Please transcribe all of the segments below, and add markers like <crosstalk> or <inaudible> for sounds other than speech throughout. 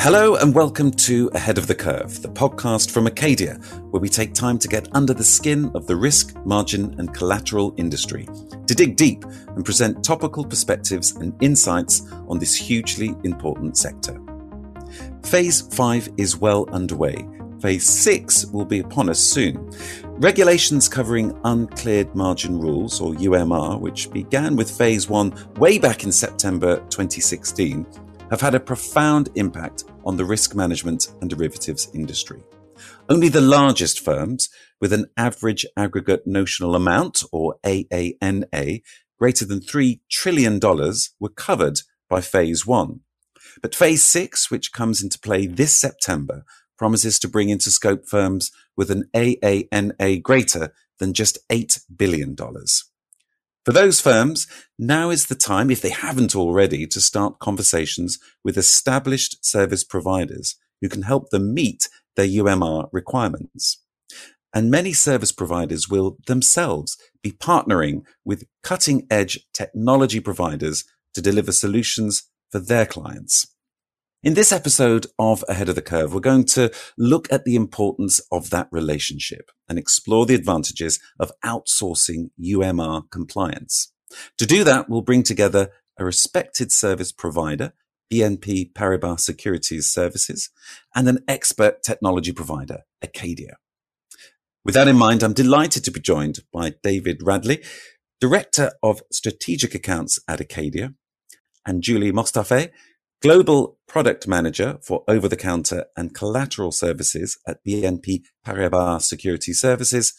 Hello and welcome to Ahead of the Curve, the podcast from Acadia, where we take time to get under the skin of the risk, margin, and collateral industry, to dig deep and present topical perspectives and insights on this hugely important sector. Phase 5 is well underway. Phase 6 will be upon us soon. Regulations covering uncleared margin rules, or UMR, which began with Phase 1 way back in September 2016, have had a profound impact on the risk management and derivatives industry. Only the largest firms with an average aggregate notional amount, or AANA, greater than $3 trillion were covered by phase one. But phase six, which comes into play this September, promises to bring into scope firms with an AANA greater than just $8 billion. For those firms, now is the time, if they haven't already, to start conversations with established service providers who can help them meet their UMR requirements. And many service providers will themselves be partnering with cutting edge technology providers to deliver solutions for their clients. In this episode of Ahead of the Curve, we're going to look at the importance of that relationship and explore the advantages of outsourcing UMR compliance. To do that, we'll bring together a respected service provider, BNP Paribas Securities Services, and an expert technology provider, Acadia. With that in mind, I'm delighted to be joined by David Radley, Director of Strategic Accounts at Acadia, and Julie Mostafe, Global Product Manager for Over the Counter and Collateral Services at BNP Paribas Security Services,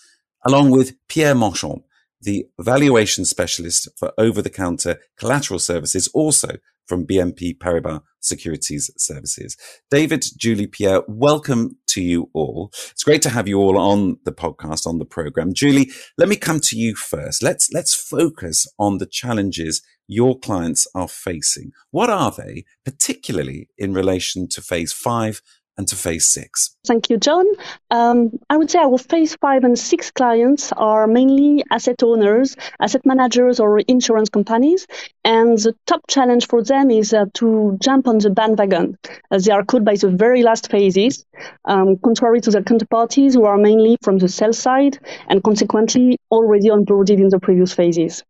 along with Pierre Manchon, the Valuation Specialist for Over the Counter Collateral Services, also from BNP Paribas Securities Services. David, Julie, Pierre, welcome to you all. It's great to have you all on the podcast, on the program. Julie, let me come to you first. Let's, let's focus on the challenges your clients are facing. What are they, particularly in relation to phase five and to phase six? Thank you, John. Um, I would say our phase five and six clients are mainly asset owners, asset managers, or insurance companies. And the top challenge for them is uh, to jump on the bandwagon as they are caught by the very last phases, um, contrary to their counterparties who are mainly from the sell side and consequently already onboarded in the previous phases.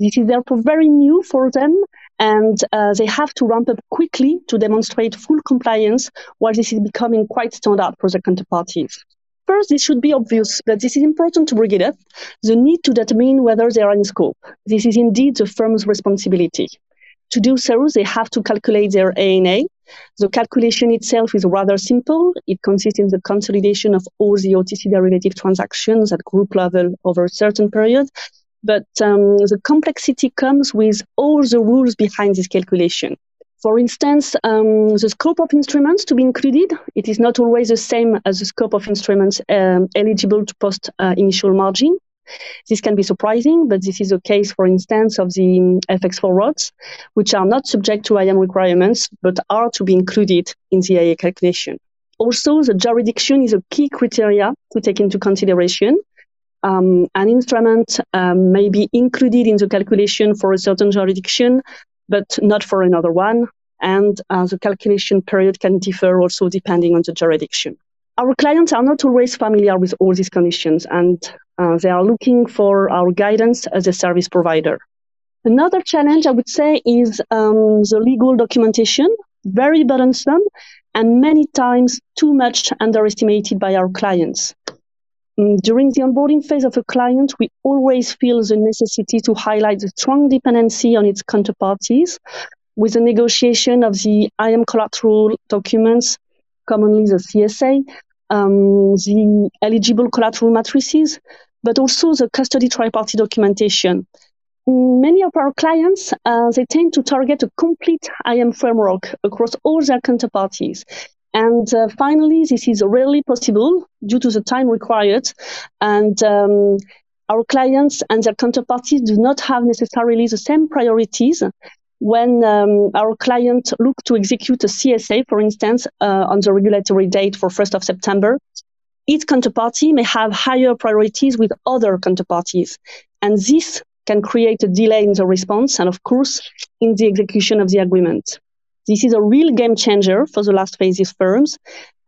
This is therefore very new for them, and uh, they have to ramp up quickly to demonstrate full compliance while this is becoming quite standard for their counterparties. First, this should be obvious, but this is important to bring it up the need to determine whether they are in scope. This is indeed the firm's responsibility. To do so, they have to calculate their ANA. The calculation itself is rather simple. It consists in the consolidation of all the OTC derivative transactions at group level over a certain period but um, the complexity comes with all the rules behind this calculation. For instance, um, the scope of instruments to be included, it is not always the same as the scope of instruments um, eligible to post uh, initial margin. This can be surprising, but this is the case, for instance, of the um, FX forwards, which are not subject to IM requirements, but are to be included in the IA calculation. Also, the jurisdiction is a key criteria to take into consideration um, an instrument um, may be included in the calculation for a certain jurisdiction, but not for another one. And uh, the calculation period can differ also depending on the jurisdiction. Our clients are not always familiar with all these conditions, and uh, they are looking for our guidance as a service provider. Another challenge, I would say, is um, the legal documentation, very burdensome and many times too much underestimated by our clients. Mm, during the onboarding phase of a client, we always feel the necessity to highlight the strong dependency on its counterparties with the negotiation of the IM collateral documents, commonly the CSA, um, the eligible collateral matrices, but also the custody tri-party documentation. Many of our clients, uh, they tend to target a complete IM framework across all their counterparties. And uh, finally, this is rarely possible due to the time required. And um, our clients and their counterparties do not have necessarily the same priorities when um, our client look to execute a CSA, for instance, uh, on the regulatory date for 1st of September, each counterparty may have higher priorities with other counterparties. And this can create a delay in the response and, of course, in the execution of the agreement. This is a real game changer for the last phases firms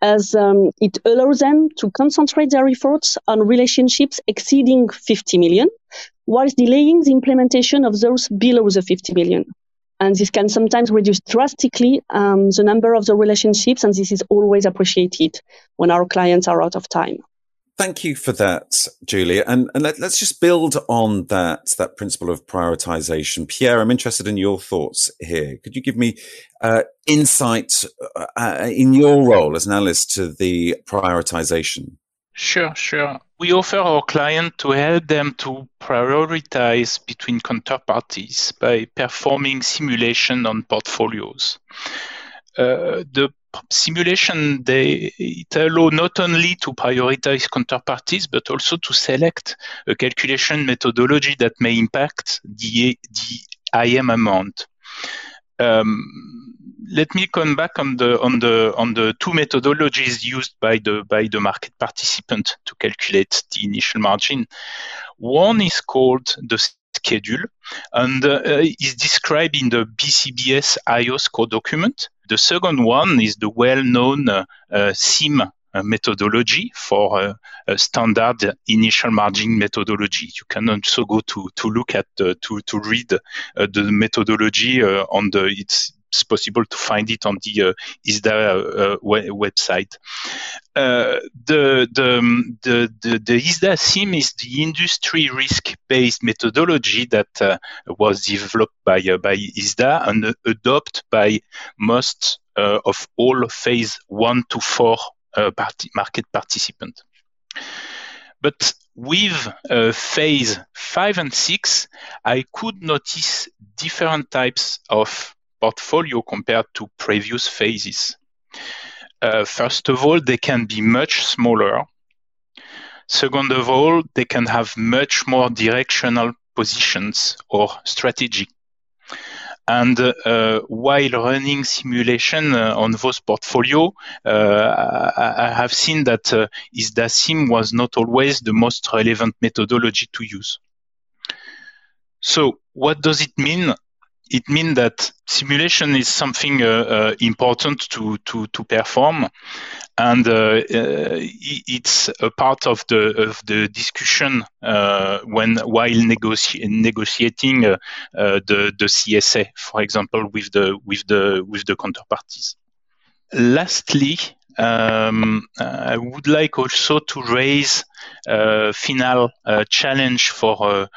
as um, it allows them to concentrate their efforts on relationships exceeding 50 million, whilst delaying the implementation of those below the 50 million. And this can sometimes reduce drastically um, the number of the relationships, and this is always appreciated when our clients are out of time. Thank you for that, Julia. And, and let, us just build on that, that principle of prioritization. Pierre, I'm interested in your thoughts here. Could you give me uh, insight uh, uh, in your role as an analyst to the prioritization? Sure, sure. We offer our client to help them to prioritize between counterparties by performing simulation on portfolios. Uh, the simulation they it allow not only to prioritize counterparties but also to select a calculation methodology that may impact the the IM amount. Um, let me come back on the on the on the two methodologies used by the by the market participant to calculate the initial margin. One is called the schedule and uh, is described in the BCBS IOSCO document. The second one is the well-known uh, uh, SIMM uh, methodology for uh, a standard initial margin methodology. You can also go to to look at uh, to to read the methodology on the its it's possible to find it on the uh, ISDA uh, website. Uh, the, the, the, the, the ISDA SIMM is the industry risk-based methodology that uh, was developed by, uh, by ISDA and adopted by most uh, of all phase one to four market participants. But with uh, phase five and six, I could notice different types of portfolio compared to previous phases. Uh, first of all, they can be much smaller. Second of all, they can have much more directional positions or strategy. And uh, while running simulation uh, on those portfolio, uh, I, I, have seen that uh, ISDA-SIMM was not always the most relevant methodology to use. So what does it mean it means that simulation is something uh, uh, important to, to, to perform and uh, uh it's a part of the of the discussion uh, when while negoti- negotiating uh, the the CSA, for example, with the with the with the counterparties. Lastly, um, I would like also to raise a final challenge for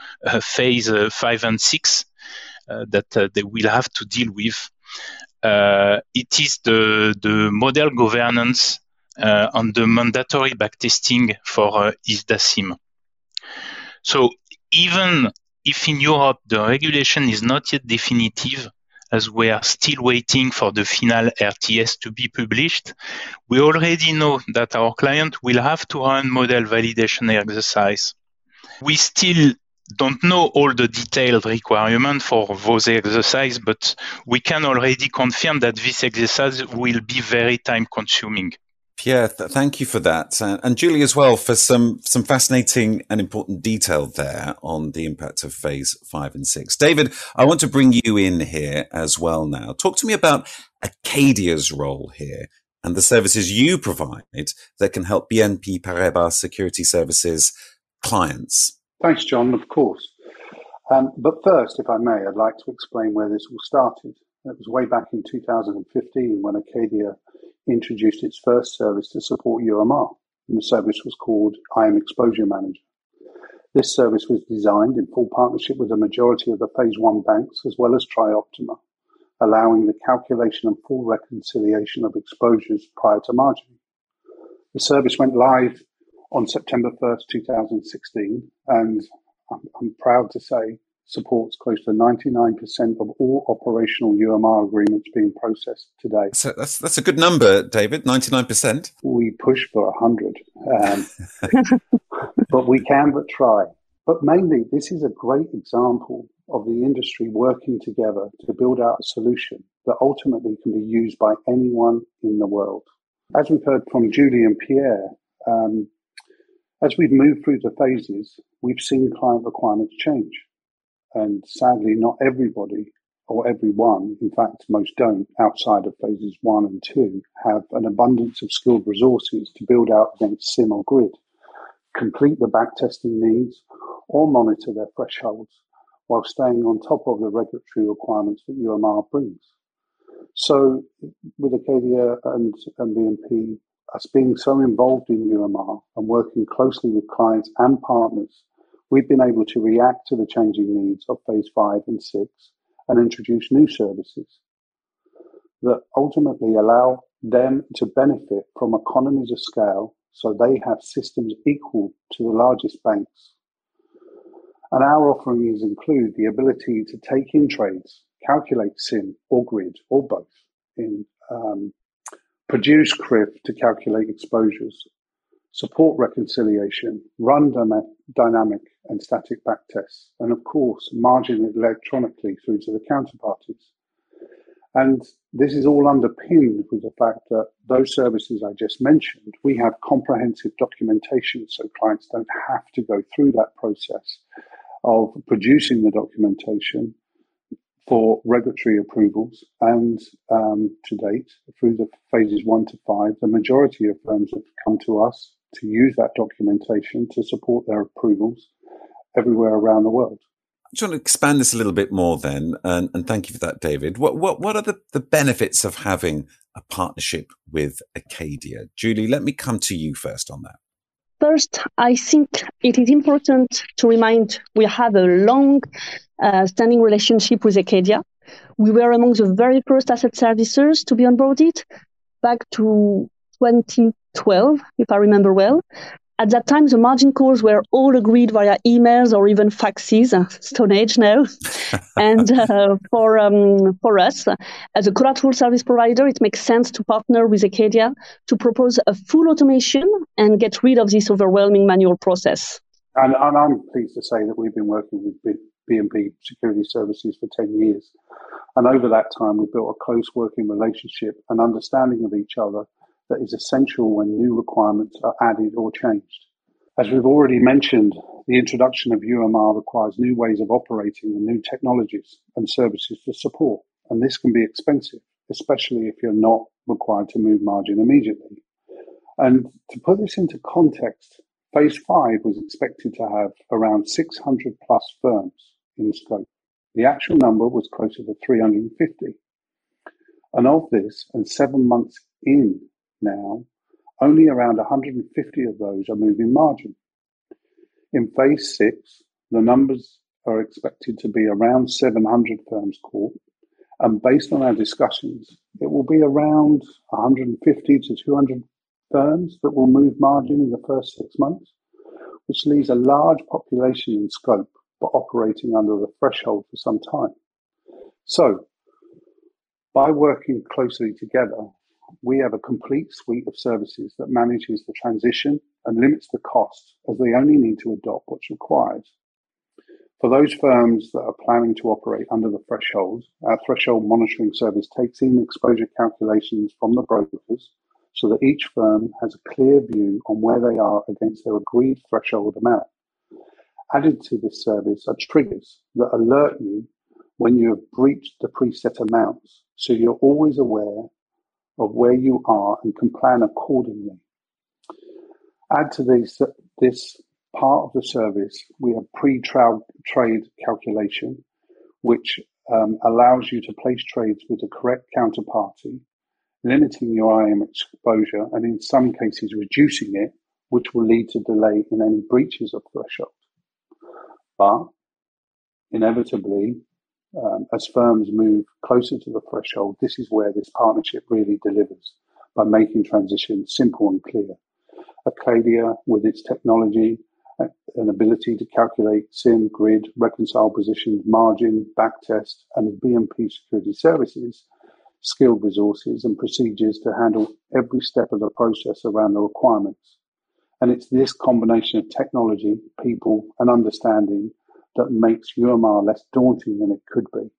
phase five and six uh, that uh, they will have to deal with. Uh, it is the, the model governance on the mandatory backtesting for ISDA-SIMM. So even if in Europe the regulation is not yet definitive, as we are still waiting for the final RTS to be published, we already know that our client will have to run model validation exercise. We still don't know all the detailed requirements for those exercises, but we can already confirm that this exercise will be very time consuming. Pierre, th- thank you for that, uh, and Julie as well for some some fascinating and important detail there on the impact of phase five and six. David, I want to bring you in here as well now. Talk to me about Acadia's role here and the services you provide that can help BNP Paribas Security Services clients. Thanks, John, of course. Um, but first, if I may, I'd like to explain where this all started. It was way back in 2015 when Acadia introduced its first service to support UMR, and the service was called IM Exposure Manager. This service was designed in full partnership with the majority of the Phase 1 banks as well as Trioptima, allowing the calculation and full reconciliation of exposures prior to margining. The service went live on September 1st, 2016, and I'm, I'm proud to say supports close to 99% of all operational UMR agreements being processed today. So that's that's a good number, David. 99%. We push for 100, um, <laughs> but we can but try. But mainly, this is a great example of the industry working together to build out a solution that ultimately can be used by anyone in the world. As we've heard from Julie and Pierre, um, as we've moved through the phases, we've seen client requirements change. And sadly, not everybody or everyone, in fact, most don't, outside of phases one and two, have an abundance of skilled resources to build out against SIMM or grid, complete the backtesting needs, or monitor their thresholds while staying on top of the regulatory requirements that UMR brings. So, with Acadia and, and BNP, us being so involved in UMR and working closely with clients and partners, we've been able to react to the changing needs of phase five and six and introduce new services that ultimately allow them to benefit from economies of scale so they have systems equal to the largest banks. And our offerings include the ability to take in trades, calculate SIMM or grid or both in um, produce CRIF to calculate exposures, support reconciliation, run dynamic and static backtests, and of course, margin it electronically through to the counterparties. And this is all underpinned with the fact that those services I just mentioned, we have comprehensive documentation so clients don't have to go through that process of producing the documentation for regulatory approvals. And um, to date, through the phases one to five, the majority of firms have come to us to use that documentation to support their approvals everywhere around the world. I just want to expand this a little bit more then, and, and thank you for that, David. What, what, what are the, the benefits of having a partnership with Acadia? Julie, let me come to you first on that. First, I think it is important to remind we have a long uh, standing relationship with Acadia. We were among the very first asset servicers to be onboarded back to 2012, if I remember well. At that time, the margin calls were all agreed via emails or even faxes, uh, Stone Age now. <laughs> and uh, for um, for us, as a collateral service provider, it makes sense to partner with Acadia to propose a full automation and get rid of this overwhelming manual process. And, and I'm pleased to say that we've been working with BNP Security Services for 10 years. And over that time, we've built a close working relationship and understanding of each other that is essential when new requirements are added or changed. As we've already mentioned, the introduction of UMR requires new ways of operating and new technologies and services to support, and this can be expensive, especially if you're not required to move margin immediately. And to put this into context, phase five was expected to have around 600 plus firms in scope. The actual number was closer to 350. And of this, and seven months in now, only around 150 of those are moving margin. In phase six, the numbers are expected to be around 700 firms caught, and based on our discussions, it will be around 150 to 200 firms that will move margin in the first six months, which leaves a large population in scope but operating under the threshold for some time. So, by working closely together, we have a complete suite of services that manages the transition and limits the costs as they only need to adopt what's required. For those firms that are planning to operate under the thresholds, our threshold monitoring service takes in exposure calculations from the brokers so that each firm has a clear view on where they are against their agreed threshold amount. Added to this service are triggers that alert you when you have breached the preset amounts, so you're always aware of where you are and can plan accordingly. Add to this, this part of the service, we have pre-trade calculation, which um, allows you to place trades with the correct counterparty, limiting your IM exposure and in some cases reducing it, which will lead to delay in any breaches of threshold. But inevitably, um, as firms move closer to the threshold, this is where this partnership really delivers by making transition simple and clear. Acadia, with its technology and ability to calculate SIMM, grid, reconcile positions, margin, backtest, and BNP Security Services, skilled resources and procedures to handle every step of the process around the requirements. And it's this combination of technology, people, and understanding that makes UMR less daunting than it could be.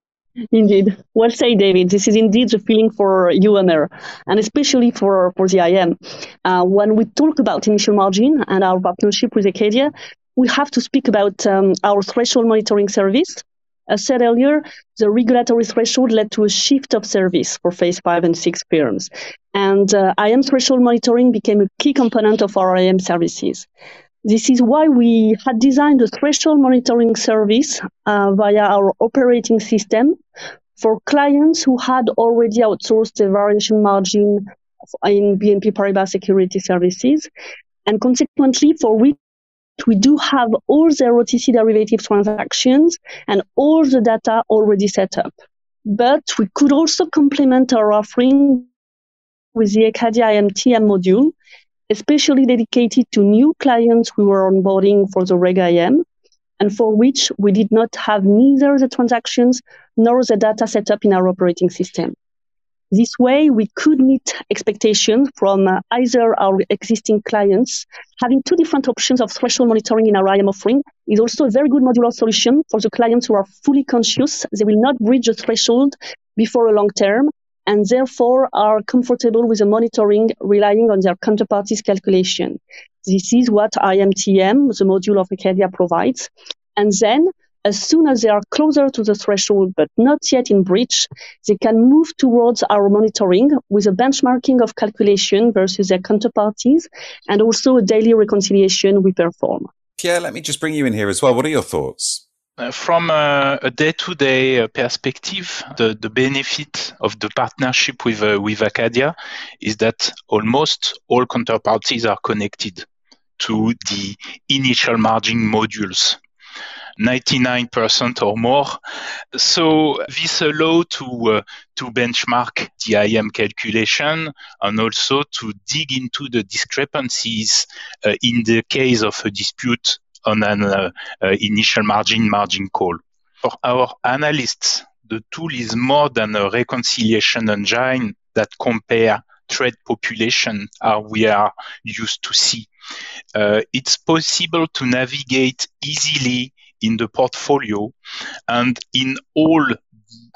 Indeed. Well said, David. This is indeed the feeling for UMR, and especially for, for the IM. Uh, when we talk about initial margin and our partnership with Acadia, we have to speak about um, our threshold monitoring service As said earlier, the regulatory threshold led to a shift of service for phase five and six firms. And uh, IAM threshold monitoring became a key component of our IAM services. This is why we had designed a threshold monitoring service uh, via our operating system for clients who had already outsourced the variation margin in BNP Paribas Security Services, and consequently for which we do have all the OTC derivative transactions and all the data already set up. But we could also complement our offering with the Acadia IMTM module, especially dedicated to new clients we were onboarding for the Reg IM, and for which we did not have neither the transactions nor the data set up in our operating system. This way, we could meet expectations from uh, either our existing clients. Having two different options of threshold monitoring in our IAM offering is also a very good modular solution for the clients who are fully conscious they will not breach the threshold before a long term and therefore are comfortable with the monitoring relying on their counterparties calculation. This is what IMTM, the module of Acadia, provides. And then as soon as they are closer to the threshold but not yet in breach, they can move towards our monitoring with a benchmarking of calculation versus their counterparties and also a daily reconciliation we perform. Pierre, let me just bring you in here as well. What are your thoughts? Uh, from a, a, day-to-day uh, perspective, the, the benefit of the partnership with uh, with Acadia is that almost all counterparties are connected to the initial margin modules 99% or more. So this allow to uh, to benchmark the IM calculation and also to dig into the discrepancies uh, in the case of a dispute on an uh, uh initial margin margin call. For our analysts, the tool is more than a reconciliation engine that compare trade population as we are used to see. Uh, it's possible to navigate easily in the portfolio and in all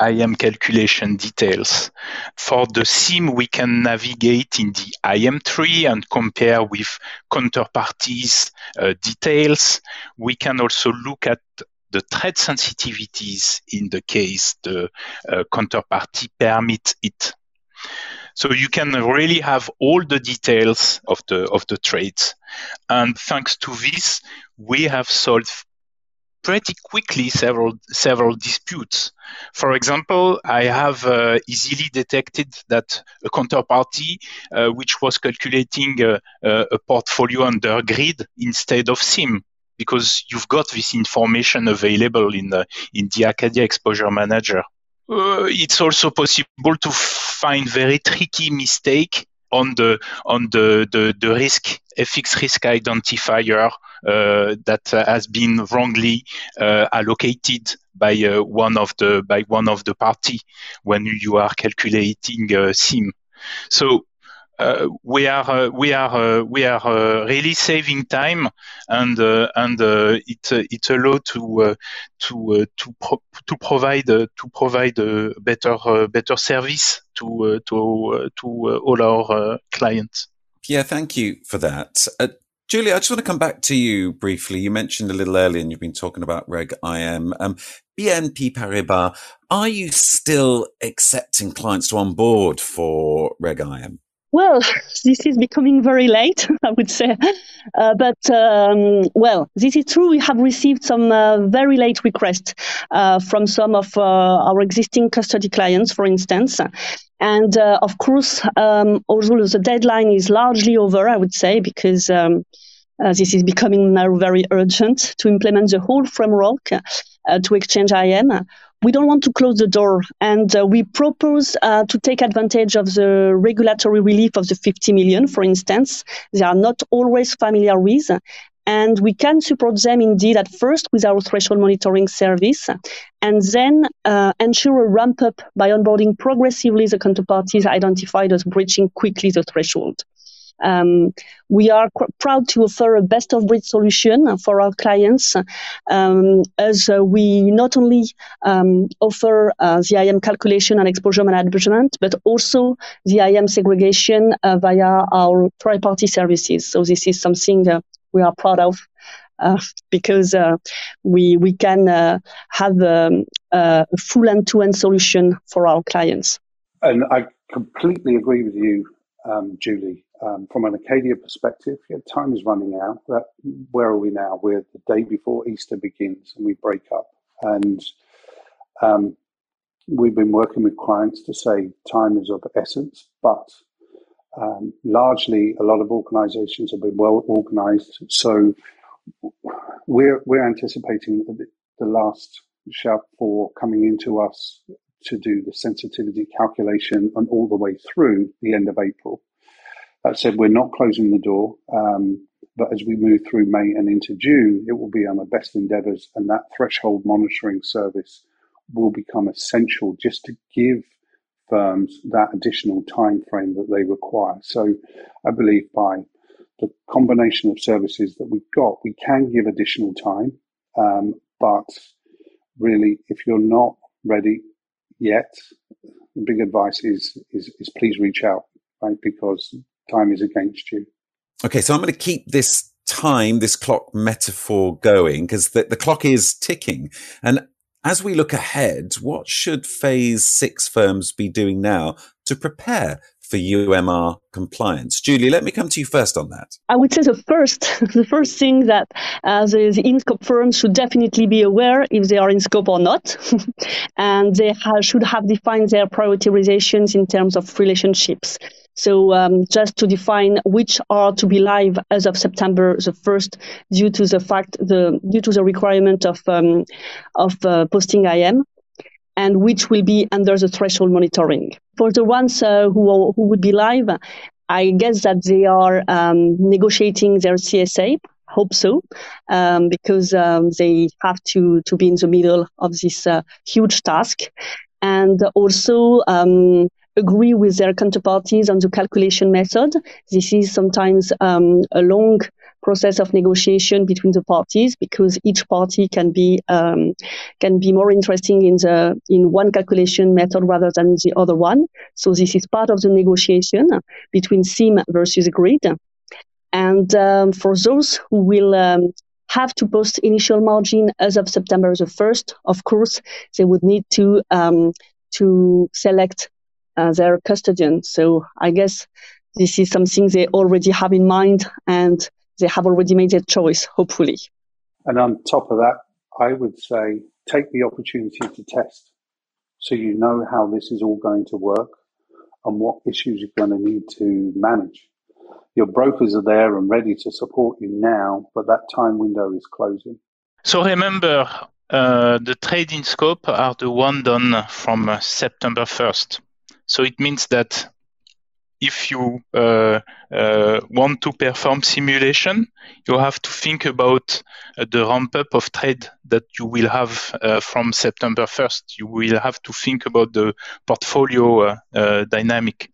IAM calculation details. For the SIMM, we can navigate in the IAM tree and compare with counterparties uh, details. We can also look at the trade sensitivities in the case the uh, counterparty permits it. So you can really have all the details of the of the trades. And thanks to this, we have solved pretty quickly several several disputes. For example, I have uh, easily detected that a counterparty uh, which was calculating uh, a portfolio under grid instead of SIMM because you've got this information available in the in the Acadia Exposure Manager. Uh, it's also possible to find very tricky mistake on the on the the, the risk FX risk identifier uh, Uh, that uh, has been wrongly uh, allocated by uh, one of the by one of the party when you are calculating uh, SIMM. So uh, we are uh, we are uh, we are really saving time and and it it allow to to to pro- to provide to provide a better better service to to to all our clients. Yeah, thank you for that. Julia, I just want to come back to you briefly. You mentioned a little earlier, and you've been talking about Reg IM. Um, BNP Paribas, are you still accepting clients to onboard for Reg IM? Well, <laughs> this is becoming very late, <laughs> I would say. Uh, but, um, well, this is true. We have received some uh, very late requests uh, from some of uh, our existing custody clients, for instance. And uh, of course, um, although the deadline is largely over, I would say, because um, uh, this is becoming now very urgent to implement the whole framework to exchange IM we don't want to close the door, and uh, we propose uh, to take advantage of the regulatory relief of the 50 million, for instance. They are not always familiar with, and we can support them indeed at first with our threshold monitoring service, and then uh, ensure a ramp up by onboarding progressively the counterparties identified as breaching quickly the threshold. Um, we are proud to offer a best of breed solution for our clients, um, as uh, we not only um, offer uh, the IM calculation and exposure management, but also the IM segregation uh, via our third party services. So this is something we are proud of uh, because uh, we we can uh, have um, a full end-to-end solution for our clients. And I completely agree with you, um, Julie. Um, from an Acadia perspective, yeah, time is running out. That, where are we now? We're the day before Easter begins, and we break up. And um, we've been working with clients to say time is of essence, but um, largely a lot of organizations have been well organized. So we're, we're anticipating the, the last shout for coming into us to do the sensitivity calculation and all the way through the end of April. That said, we're not closing the door. Um, but as we move through May and into June, it will be on the best endeavors, and that threshold monitoring service will become essential just to give firms that additional time frame that they require. So I believe by the combination of services that we've got, we can give additional time. Um, but really, if you're not ready yet, the big advice is, is, is please reach out, right? Because time is against you. Okay, so I'm going to keep this time, this clock metaphor going because the, the clock is ticking. And as we look ahead, what should phase six firms be doing now to prepare for UMR compliance? Julie, let me come to you first on that. I would say the first, <laughs> the first thing that uh, the, the in-scope firms should definitely be aware if they are in scope or not, <laughs> and they ha- should have defined their prioritizations in terms of relationships. So um, just to define which are to be live as of September the first, due to the fact the due to the requirement of um, of uh, posting IM, and which will be under the threshold monitoring. For the ones uh, who who would be live, I guess that they are um, negotiating their CSA. Hope so, um, because um, they have to to be in the middle of this uh, huge task, and also um, agree with their counterparties on the calculation method. This is sometimes um, a long process of negotiation between the parties because each party can be um, can be more interesting in the in one calculation method rather than the other one. So this is part of the negotiation between SIMM versus grid. And um, for those who will um, have to post initial margin as of September the 1st, of course, they would need to um, to select uh, their custodian. So I guess this is something they already have in mind and they have already made their choice, hopefully. And on top of that, I would say take the opportunity to test so you know how this is all going to work and what issues you're going to need to manage. Your brokers are there and ready to support you now, but that time window is closing. So remember, uh, the trading scope are the one done from uh, September 1st. So it means that if you uh, uh, want to perform simulation, you have to think about uh, the ramp up of trade that you will have uh, from September 1st. You will have to think about the portfolio uh, uh, dynamic.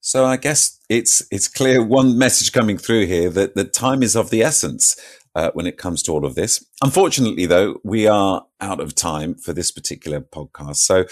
So I guess it's it's clear one message coming through here that that time is of the essence uh, when it comes to all of this. Unfortunately, though, we are out of time for this particular podcast. So,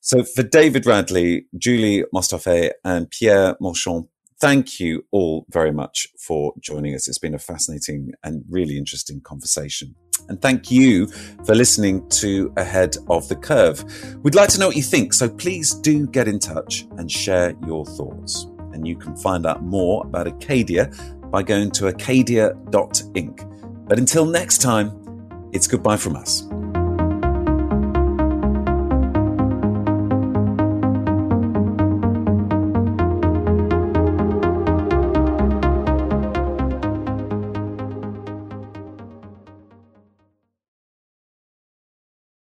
so for David Radley, Julie Mostafe, and Pierre Marchand, thank you all very much for joining us. It's been a fascinating and really interesting conversation. And thank you for listening to Ahead of the Curve. We'd like to know what you think, so please do get in touch and share your thoughts. And you can find out more about Acadia by going to acadia.inc. But until next time, it's goodbye from us.